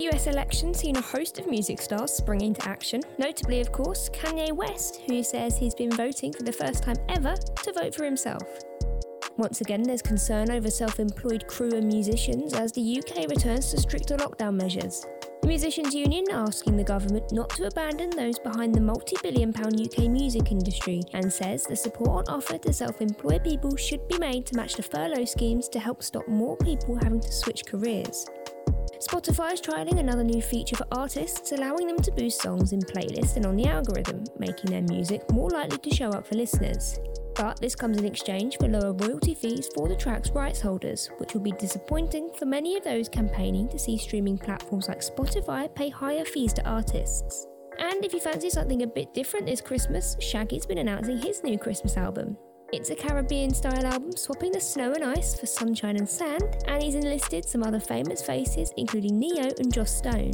US election seen a host of music stars spring into action, notably, of course, Kanye West, who says he's been voting for the first time ever to vote for himself. Once again, there's concern over self employed crew and musicians as the UK returns to stricter lockdown measures. The Musicians Union asking the government not to abandon those behind the multi billion pound UK music industry and says the support on offered to self employed people should be made to match the furlough schemes to help stop more people having to switch careers. Spotify is trialling another new feature for artists, allowing them to boost songs in playlists and on the algorithm, making their music more likely to show up for listeners. But this comes in exchange for lower royalty fees for the track's rights holders, which will be disappointing for many of those campaigning to see streaming platforms like Spotify pay higher fees to artists. And if you fancy something a bit different this Christmas, Shaggy's been announcing his new Christmas album. It's a Caribbean style album swapping the snow and ice for sunshine and sand, and he's enlisted some other famous faces, including Ne-Yo and Joss Stone.